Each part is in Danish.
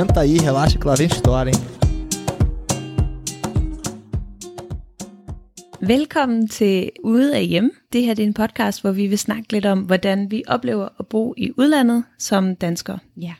Senta aí, relaxa que lá vem história, hein? Velkommen til Ude af Hjem. Det her det er en podcast, hvor vi vil snakke lidt om, hvordan vi oplever at bo i udlandet som danskere. Ja.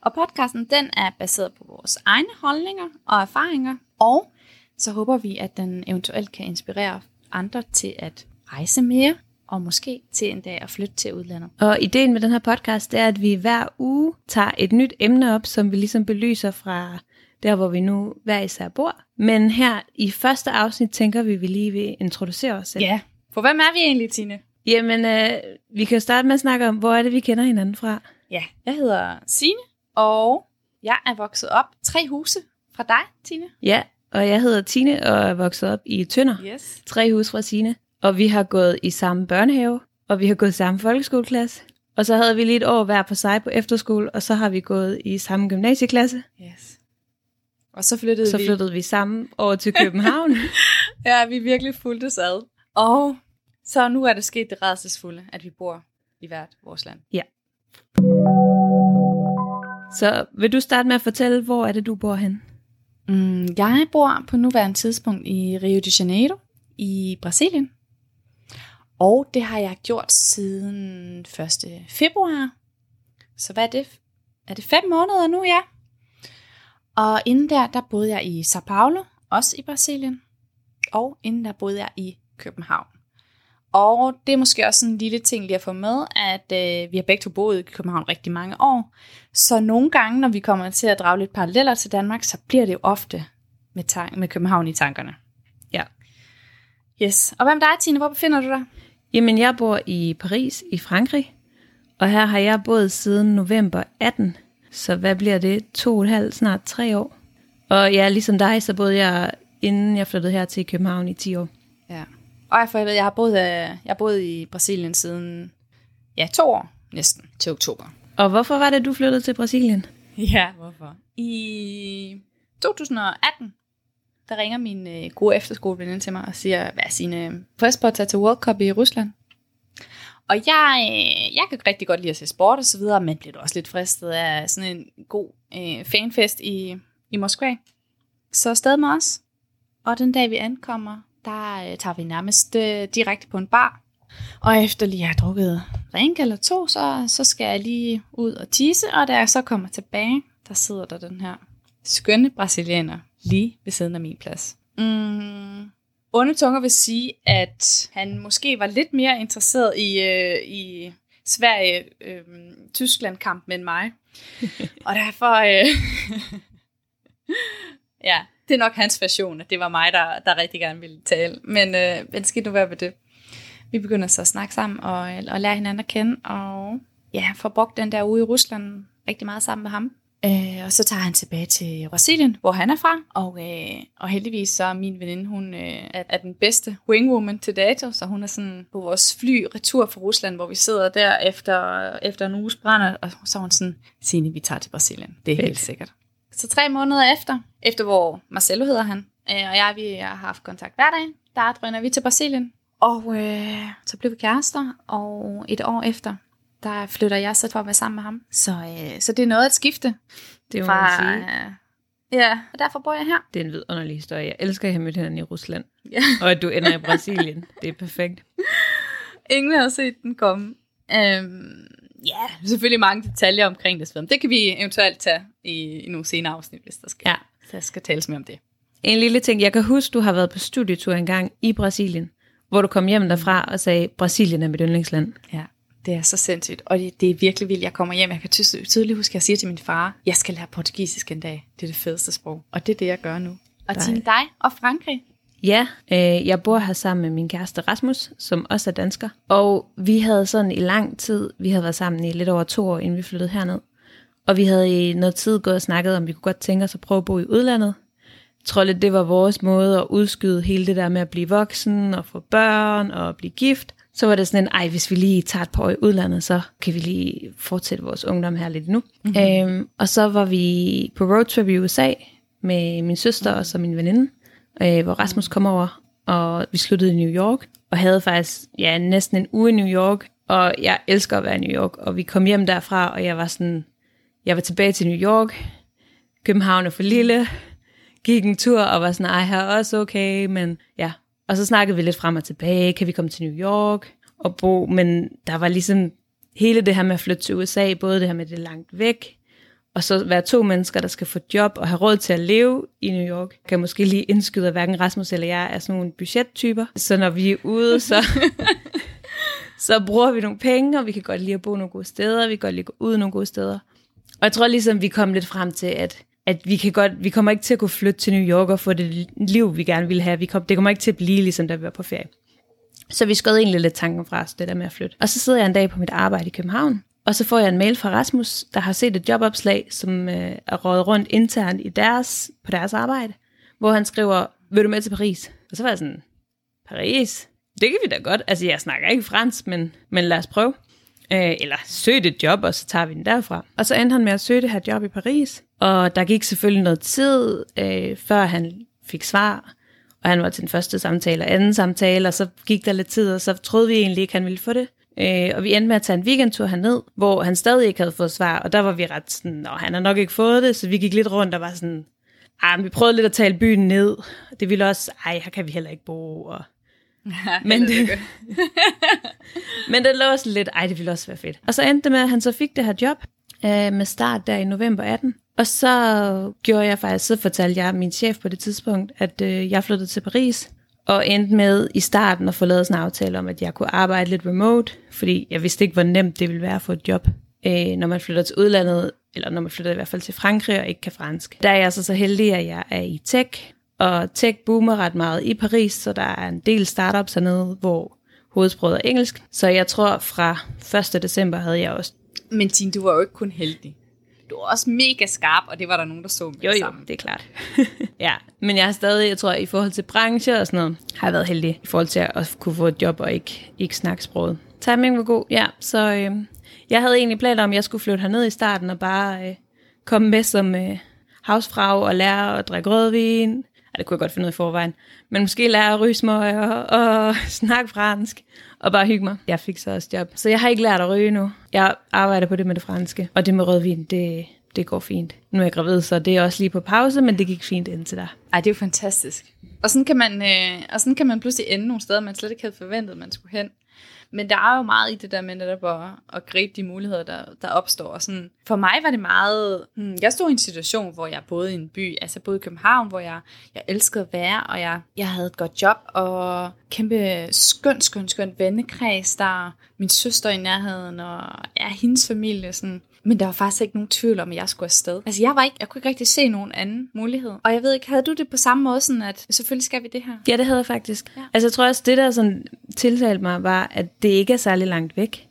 Og podcasten den er baseret på vores egne holdninger og erfaringer, og så håber vi, at den eventuelt kan inspirere andre til at rejse mere, og måske til en dag at flytte til udlandet. Og ideen med den her podcast det er, at vi hver uge tager et nyt emne op, som vi ligesom belyser fra der, hvor vi nu hver især bor. Men her i første afsnit tænker vi, at vi lige vil introducere os selv. Ja, for hvem er vi egentlig, Tine? Jamen, øh, vi kan jo starte med at snakke om, hvor er det, vi kender hinanden fra? Ja, jeg hedder Sine, og jeg er vokset op tre huse fra dig, Tine. Ja, og jeg hedder Tine og er vokset op i Tønder. Yes. Tre hus fra Sine. Og vi har gået i samme børnehave, og vi har gået i samme folkeskoleklasse. Og så havde vi lige et år hver på sig på efterskole, og så har vi gået i samme gymnasieklasse. Yes. Og så flyttede Så vi. flyttede vi sammen over til København. Ja, vi virkelig fuldt ad. Og så nu er det sket det redselsfulde, at vi bor i hvert vores land. så vil du starte med at fortælle, hvor er det, du bor hen? Mm, jeg bor på nuværende tidspunkt i Rio de Janeiro i Brasilien. Og det har jeg gjort siden 1. februar. Så hvad er det? Er det fem måneder nu, ja? Og inden der, der boede jeg i Sao Paulo, også i Brasilien. Og inden der boede jeg i København. Og det er måske også en lille ting lige at få med, at øh, vi har begge to boet i København rigtig mange år. Så nogle gange, når vi kommer til at drage lidt paralleller til Danmark, så bliver det jo ofte med, tank- med København i tankerne. Ja. Yes. Og hvem er dig, Tine? Hvor befinder du dig? Jamen, jeg bor i Paris i Frankrig, og her har jeg boet siden november 18. Så hvad bliver det? To og et halvt, snart tre år. Og ja, ligesom dig, så boede jeg, inden jeg flyttede her til København i 10 år. Ja. Og jeg, for jeg, ved, jeg har boet, øh, jeg har boet i Brasilien siden ja, to år næsten til oktober. Og hvorfor var det, du flyttede til Brasilien? Ja, hvorfor? I 2018, der ringer min øh, gode efterskoleveninde til mig og siger, hvad er sine øh, frisk på at tage til World Cup i Rusland? Og jeg, øh, jeg kan rigtig godt lide at se sport og så videre, men blev også lidt fristet af sådan en god øh, fanfest i, i Moskva. Så afsted med os. Og den dag vi ankommer, der øh, tager vi nærmest øh, direkte på en bar. Og efter lige at have drukket drink eller to, så, så skal jeg lige ud og tisse, og da jeg så kommer tilbage, der sidder der den her skønne brasilianer lige ved siden af min plads. Mm. Onde tunger vil sige, at han måske var lidt mere interesseret i, øh, i Sverige-Tyskland-kampen end mig. og derfor... Øh, ja, det er nok hans version, at det var mig, der, der rigtig gerne ville tale. Men, øh, men skal nu være ved det. Vi begynder så at snakke sammen og, og lære hinanden at kende, og ja, får brugt den der ude i Rusland rigtig meget sammen med ham. Øh, og så tager han tilbage til Brasilien, hvor han er fra, og, øh, og heldigvis så er min veninde, hun øh, er, den bedste wingwoman til dato, så hun er sådan på vores fly retur fra Rusland, hvor vi sidder der efter, efter en uges brænder, og så er hun sådan, Signe, vi tager til Brasilien, det er helt sikkert. Så tre måneder efter, efter hvor Marcelo hedder han, øh, og jeg, vi har haft kontakt hver dag, der drøner vi til Brasilien. Og øh, så blev vi kærester, og et år efter, der flytter jeg så for at være sammen med ham. Så, øh, så det er noget at skifte. Det må fra, man sige. øh, ja, og derfor bor jeg her. Det er en vidunderlig historie. Jeg elsker at have mødt hinanden i Rusland. Ja. Og at du ender i Brasilien. Det er perfekt. Ingen har set den komme. Øhm, ja, selvfølgelig mange detaljer omkring det. videre. Det kan vi eventuelt tage i, i nogle senere afsnit, hvis der skal, Ja. der skal tales mere om det. En lille ting. Jeg kan huske, du har været på studietur engang i Brasilien, hvor du kom hjem derfra og sagde, Brasilien er mit yndlingsland. Ja, det er så sindssygt. Og det, det er virkelig vildt. Jeg kommer hjem, jeg kan ty- tydeligt huske, at jeg siger til min far, jeg skal lære portugisisk en dag. Det er det fedeste sprog. Og det er det, jeg gør nu. Og til dig og Frankrig. Ja, øh, jeg bor her sammen med min kæreste Rasmus, som også er dansker. Og vi havde sådan i lang tid, vi havde været sammen i lidt over to år, inden vi flyttede herned. Og vi havde i noget tid gået og snakket om, vi kunne godt tænke os at prøve at bo i udlandet. Jeg tror lidt, det var vores måde at udskyde hele det der med at blive voksen og få børn og blive gift. Så var det sådan en, ej, hvis vi lige tager et par år i udlandet, så kan vi lige fortsætte vores ungdom her lidt nu. Mm-hmm. Øhm, og så var vi på roadtrip i USA med min søster og så min veninde, øh, hvor Rasmus kom over, og vi sluttede i New York, og havde faktisk ja, næsten en uge i New York, og jeg elsker at være i New York, og vi kom hjem derfra, og jeg var sådan, jeg var tilbage til New York, København er for lille. Gik en tur og var sådan, ej, her er også okay, men ja. Og så snakkede vi lidt frem og tilbage, kan vi komme til New York og bo, men der var ligesom hele det her med at flytte til USA, både det her med det langt væk, og så være to mennesker, der skal få job og have råd til at leve i New York, kan måske lige indskyde, at hverken Rasmus eller jeg er sådan nogle budgettyper. Så når vi er ude, så, så bruger vi nogle penge, og vi kan godt lide at bo nogle gode steder, vi kan godt lide at gå ud nogle gode steder. Og jeg tror ligesom, vi kom lidt frem til, at, at vi, kan godt, vi kommer ikke til at kunne flytte til New York og få det liv, vi gerne vil have. Vi kom, det kommer ikke til at blive ligesom, da vi var på ferie. Så vi skød egentlig lidt tanken fra os, det der med at flytte. Og så sidder jeg en dag på mit arbejde i København, og så får jeg en mail fra Rasmus, der har set et jobopslag, som øh, er rådet rundt internt i deres, på deres arbejde, hvor han skriver, vil du med til Paris? Og så var jeg sådan, Paris? Det kan vi da godt. Altså, jeg snakker ikke fransk, men, men lad os prøve. Øh, eller søgte et job, og så tager vi den derfra. Og så endte han med at søge det her job i Paris. Og der gik selvfølgelig noget tid, øh, før han fik svar. Og han var til den første samtale og anden samtale, og så gik der lidt tid, og så troede vi egentlig ikke, han ville få det. Øh, og vi endte med at tage en weekendtur herned, hvor han stadig ikke havde fået svar, og der var vi ret sådan, Nå, han har nok ikke fået det, så vi gik lidt rundt og var sådan, ah, vi prøvede lidt at tale byen ned. Det ville også, ej, her kan vi heller ikke bo. Og... Ja, men, det, det, men det lå også lidt, ej, det ville også være fedt. Og så endte det med, at han så fik det her job øh, med start der i november 18. Og så gjorde jeg faktisk, så fortalte jeg min chef på det tidspunkt, at øh, jeg flyttede til Paris, og endte med i starten at få lavet sådan en aftale om, at jeg kunne arbejde lidt remote, fordi jeg vidste ikke, hvor nemt det ville være at få et job, øh, når man flytter til udlandet, eller når man flytter i hvert fald til Frankrig og ikke kan fransk. Der er jeg så så heldig, at jeg er i tech, og tech boomer ret meget i Paris, så der er en del startups hernede, hvor hovedsproget er engelsk. Så jeg tror fra 1. december havde jeg også... Men Tine, du var jo ikke kun heldig du var også mega skarp, og det var der nogen, der så med jo, jo, sammen. det er klart. ja, men jeg har stadig, jeg tror, i forhold til branche og sådan noget, har jeg været heldig i forhold til at kunne få et job og ikke, ikke snakke sproget. Timing var god, ja. Så øh, jeg havde egentlig planer om, at jeg skulle flytte herned i starten og bare øh, komme med som øh, havsfrag og lære at drikke rødvin. Ja, det kunne jeg godt finde ud af i forvejen. Men måske lære at ryge smøger og snakke fransk og bare hygge mig. Jeg fik så også job. Så jeg har ikke lært at ryge nu. Jeg arbejder på det med det franske, og det med rødvin, det, det går fint. Nu er jeg gravid, så det er også lige på pause, men det gik fint indtil der. Ej, det er jo fantastisk. Og sådan kan man, øh, og sådan kan man pludselig ende nogle steder, man slet ikke havde forventet, man skulle hen. Men der er jo meget i det der med netop at, at gribe de muligheder, der, der opstår. Og sådan, for mig var det meget... Hmm, jeg stod i en situation, hvor jeg boede i en by, altså boede i København, hvor jeg, jeg elskede at være, og jeg, jeg havde et godt job, og kæmpe skøn, skøn, skøn vennekreds, der min søster i nærheden, og ja, hendes familie. Sådan. Men der var faktisk ikke nogen tvivl om, at jeg skulle afsted. Altså, jeg, var ikke, jeg kunne ikke rigtig se nogen anden mulighed. Og jeg ved ikke, havde du det på samme måde, sådan at selvfølgelig skal vi det her? Ja, det havde jeg faktisk. Ja. Altså, jeg tror også, det der sådan tiltalte mig, var, at det ikke er særlig langt væk.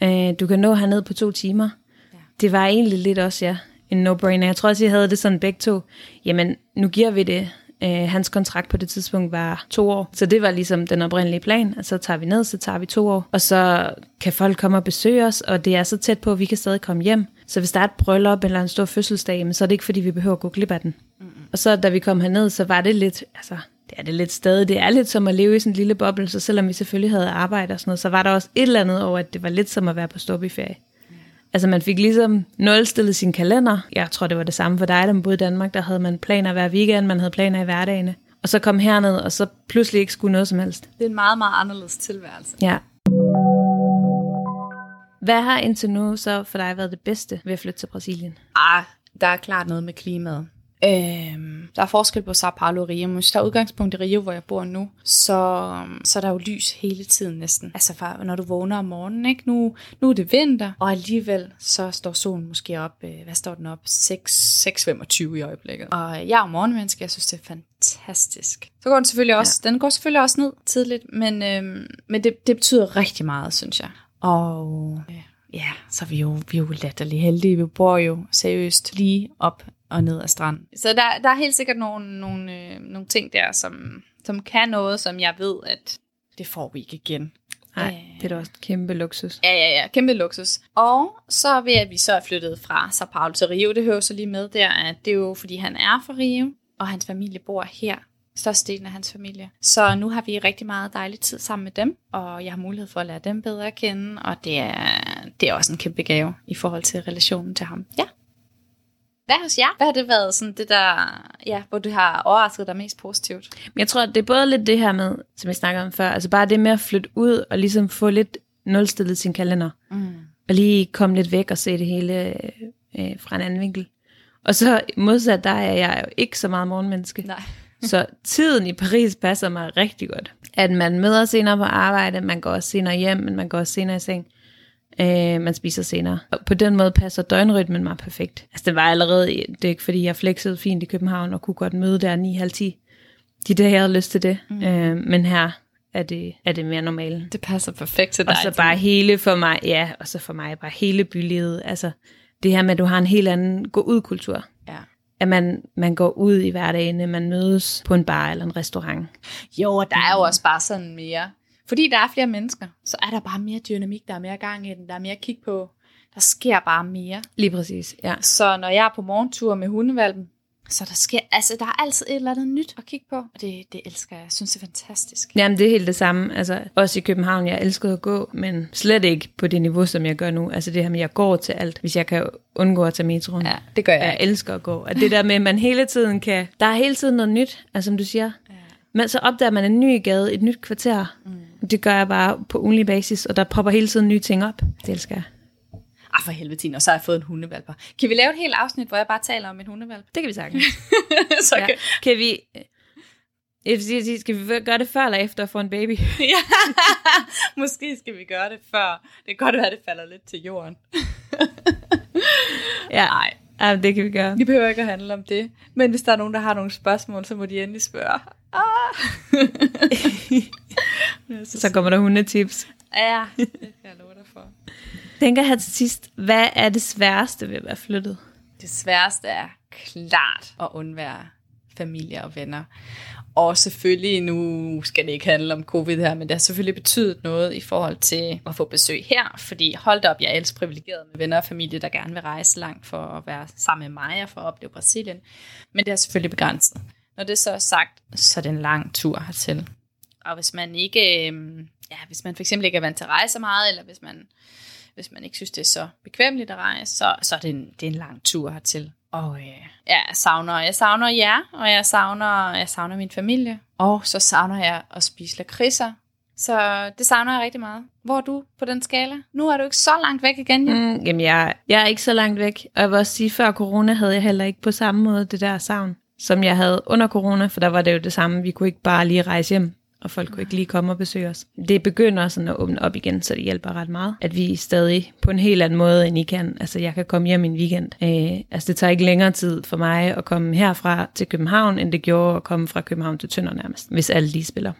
Nej. Øh, du kan nå herned på to timer. Ja. Det var egentlig lidt også, ja, en no-brainer. Jeg tror også, jeg havde det sådan begge to. Jamen, nu giver vi det Øh, hans kontrakt på det tidspunkt var to år, så det var ligesom den oprindelige plan, at så tager vi ned, så tager vi to år, og så kan folk komme og besøge os, og det er så tæt på, at vi kan stadig komme hjem. Så hvis der er et bryllup eller en stor fødselsdag, så er det ikke fordi, vi behøver at gå glip af den. Mm-hmm. Og så da vi kom herned, så var det lidt, altså det er det lidt stadig. Det er lidt som at leve i sådan en lille boble, så selvom vi selvfølgelig havde arbejde og sådan noget, så var der også et eller andet over, at det var lidt som at være på ferie. Altså man fik ligesom nulstillet sin kalender. Jeg tror, det var det samme for dig, der boede i Danmark. Der havde man planer hver weekend, man havde planer i hverdagene. Og så kom herned, og så pludselig ikke skulle noget som helst. Det er en meget, meget anderledes tilværelse. Ja. Hvad har indtil nu så for dig været det bedste ved at flytte til Brasilien? Ah, der er klart noget med klimaet. Øhm, der er forskel på Sao Paulo og Rio. Hvis der er udgangspunkt i Rio, hvor jeg bor nu, så, så er der jo lys hele tiden næsten. Altså for, når du vågner om morgenen, ikke? Nu, nu er det vinter, og alligevel så står solen måske op, øh, hvad står den op? 6.25 i øjeblikket. Og jeg er morgenmenneske, jeg synes det er fantastisk. Så går den selvfølgelig også, ja. den går selvfølgelig også ned tidligt, men, øhm, men det, det betyder rigtig meget, synes jeg. Og øh, ja, så er vi jo, vi er jo latterlig heldige. Vi bor jo seriøst lige op og ned ad stranden. Så der, der er helt sikkert nogle, nogle, øh, nogle ting der, som, som kan noget, som jeg ved, at det får vi ikke igen. Nej, det er da også kæmpe luksus. Ja, ja, ja, kæmpe luksus. Og så ved at vi så er flyttet fra Sao Paulo til Rio, det hører så lige med der, at det er jo fordi han er fra Rio, og hans familie bor her størstedelen af hans familie. Så nu har vi rigtig meget dejlig tid sammen med dem, og jeg har mulighed for at lære dem bedre at kende, og det er, det er også en kæmpe gave i forhold til relationen til ham. Ja. Hvad hos jer? Hvad har det været sådan det der, ja, hvor du har overrasket dig mest positivt? Men jeg tror, det er både lidt det her med, som jeg snakkede om før, altså bare det med at flytte ud og ligesom få lidt nulstillet sin kalender. Mm. Og lige komme lidt væk og se det hele øh, fra en anden vinkel. Og så modsat der er jeg jo ikke så meget morgenmenneske. Nej. så tiden i Paris passer mig rigtig godt. At man møder senere på arbejde, man går også senere hjem, men man går også senere i seng. Øh, man spiser senere. Og på den måde passer døgnrytmen mig perfekt. Altså det var allerede, det er ikke fordi jeg flexede fint i København og kunne godt møde der 9.30. De dage jeg havde lyst til det. Mm. Øh, men her er det, er det mere normalt. Det passer perfekt til dig. Og så bare hele for mig, ja, og så for mig bare hele bylivet. Altså det her med, at du har en helt anden gå-ud-kultur. Ja. At man, man går ud i hverdagen, man mødes på en bar eller en restaurant. Jo, og der er jo også bare sådan mere, fordi der er flere mennesker, så er der bare mere dynamik, der er mere gang i den, der er mere kigge på. Der sker bare mere. Lige præcis, ja. Så når jeg er på morgentur med hundevalpen, så der sker, altså der er altid et eller andet nyt at kigge på, og det, det elsker jeg. Jeg synes, det er fantastisk. Jamen, det er helt det samme. Altså, også i København, jeg elskede at gå, men slet ikke på det niveau, som jeg gør nu. Altså det her med, at jeg går til alt, hvis jeg kan undgå at tage metroen. Ja, det gør jeg. Jeg elsker at gå. Og det der med, at man hele tiden kan... Der er hele tiden noget nyt, altså som du siger. Ja. Men så opdager man en ny gade, et nyt kvarter. Mm. Det gør jeg bare på ugenlig basis, og der popper hele tiden nye ting op. Det elsker jeg. Ah, for helvede, og så har jeg fået en hundevalper. Kan vi lave et helt afsnit, hvor jeg bare taler om en hundevalp? Det kan vi sagtens. så ja. kan... Kan vi... Skal vi gøre det før eller efter at få en baby? ja, måske skal vi gøre det før. Det kan godt være, at det falder lidt til jorden. ja, nej. Ja, det kan vi gøre. Vi behøver ikke at handle om det. Men hvis der er nogen, der har nogle spørgsmål, så må de endelig spørge. Ah. Så kommer der hundetips. Ja, det kan jeg love dig for. Tænker her til sidst, hvad er det sværeste ved at være flyttet? Det sværeste er klart at undvære familie og venner. Og selvfølgelig, nu skal det ikke handle om covid her, men det har selvfølgelig betydet noget i forhold til at få besøg her, fordi hold da op, jeg er ellers privilegeret med venner og familie, der gerne vil rejse langt for at være sammen med mig og for at opleve Brasilien. Men det er selvfølgelig begrænset. Når det så er sagt, så er det en lang tur hertil. Og hvis man ikke, øhm, ja, hvis man for eksempel ikke er vant til at rejse meget, eller hvis man, hvis man ikke synes, det er så bekvemmeligt at rejse, så, så er det en, det er en lang tur hertil. Og øh, ja, jeg savner, jeg savner jer, og jeg savner, jeg savner min familie. Og så savner jeg at spise lakridser. Så det savner jeg rigtig meget. Hvor er du på den skala? Nu er du ikke så langt væk igen, ja? Mm, jamen, jeg, jeg er ikke så langt væk. Og jeg vil også sige, før corona havde jeg heller ikke på samme måde det der savn, som jeg havde under corona, for der var det jo det samme. Vi kunne ikke bare lige rejse hjem og folk kunne ikke lige komme og besøge os. Det begynder sådan at åbne op igen, så det hjælper ret meget, at vi stadig på en helt anden måde, end I kan. Altså, jeg kan komme hjem en weekend. Øh, altså, det tager ikke længere tid for mig at komme herfra til København, end det gjorde at komme fra København til Tønder nærmest, hvis alle lige spiller.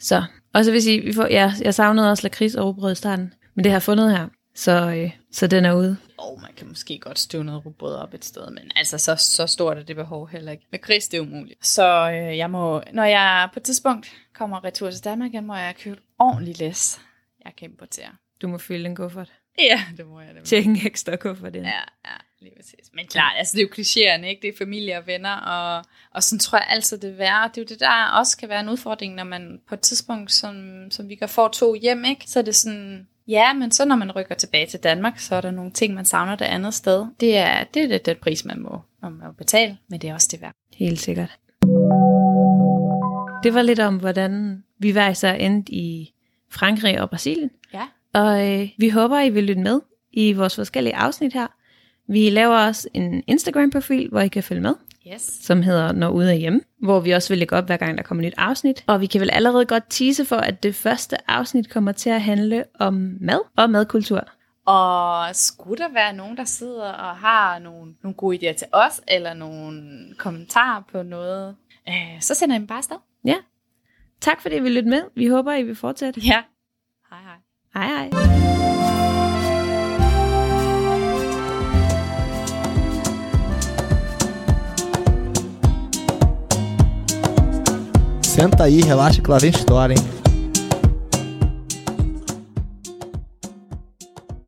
Så, og så vil sige, vi får, ja, jeg savnede også lakrids og rugbrød i starten, men det har jeg fundet her, så, øh, så den er ude. Og man kan måske godt støve noget rugbrød op et sted, men altså så, så stort er det behov heller ikke. Med gris, det er umuligt. Så øh, jeg må, når jeg på et tidspunkt kommer retur til Danmark igen, må jeg købe ordentlig læs. Jeg kan importere. Du må fylde en kuffert. Ja, det må jeg. Det Tjek en ekstra kuffert ind. Ja, ja, lige præcis. Men klart, altså det er jo klichéerne, ikke? Det er familie og venner, og, og sådan tror jeg altid det er. Det er jo det, der også kan være en udfordring, når man på et tidspunkt, som, som vi kan få to hjem, ikke? Så er det sådan, Ja, men så når man rykker tilbage til Danmark, så er der nogle ting, man savner det andet sted. Det er det, det, det pris, man må, man må betale, men det er også det værd. Helt sikkert. Det var lidt om, hvordan vi hver især endte i Frankrig og Brasilien. Ja. Og øh, vi håber, I vil lytte med i vores forskellige afsnit her. Vi laver også en Instagram-profil, hvor I kan følge med, Yes. som hedder Når Ude af Hjemme, hvor vi også vil lægge op, hver gang der kommer et nyt afsnit. Og vi kan vel allerede godt tease for, at det første afsnit kommer til at handle om mad og madkultur. Og skulle der være nogen, der sidder og har nogle, nogle gode idéer til os, eller nogle kommentarer på noget, øh, så sender I dem bare afsted. Ja. Tak fordi I vil lytte med. Vi håber, I vil fortsætte. Ja. Hej hej. Hej hej. Senta aí, relaxa que lá vem história, hein?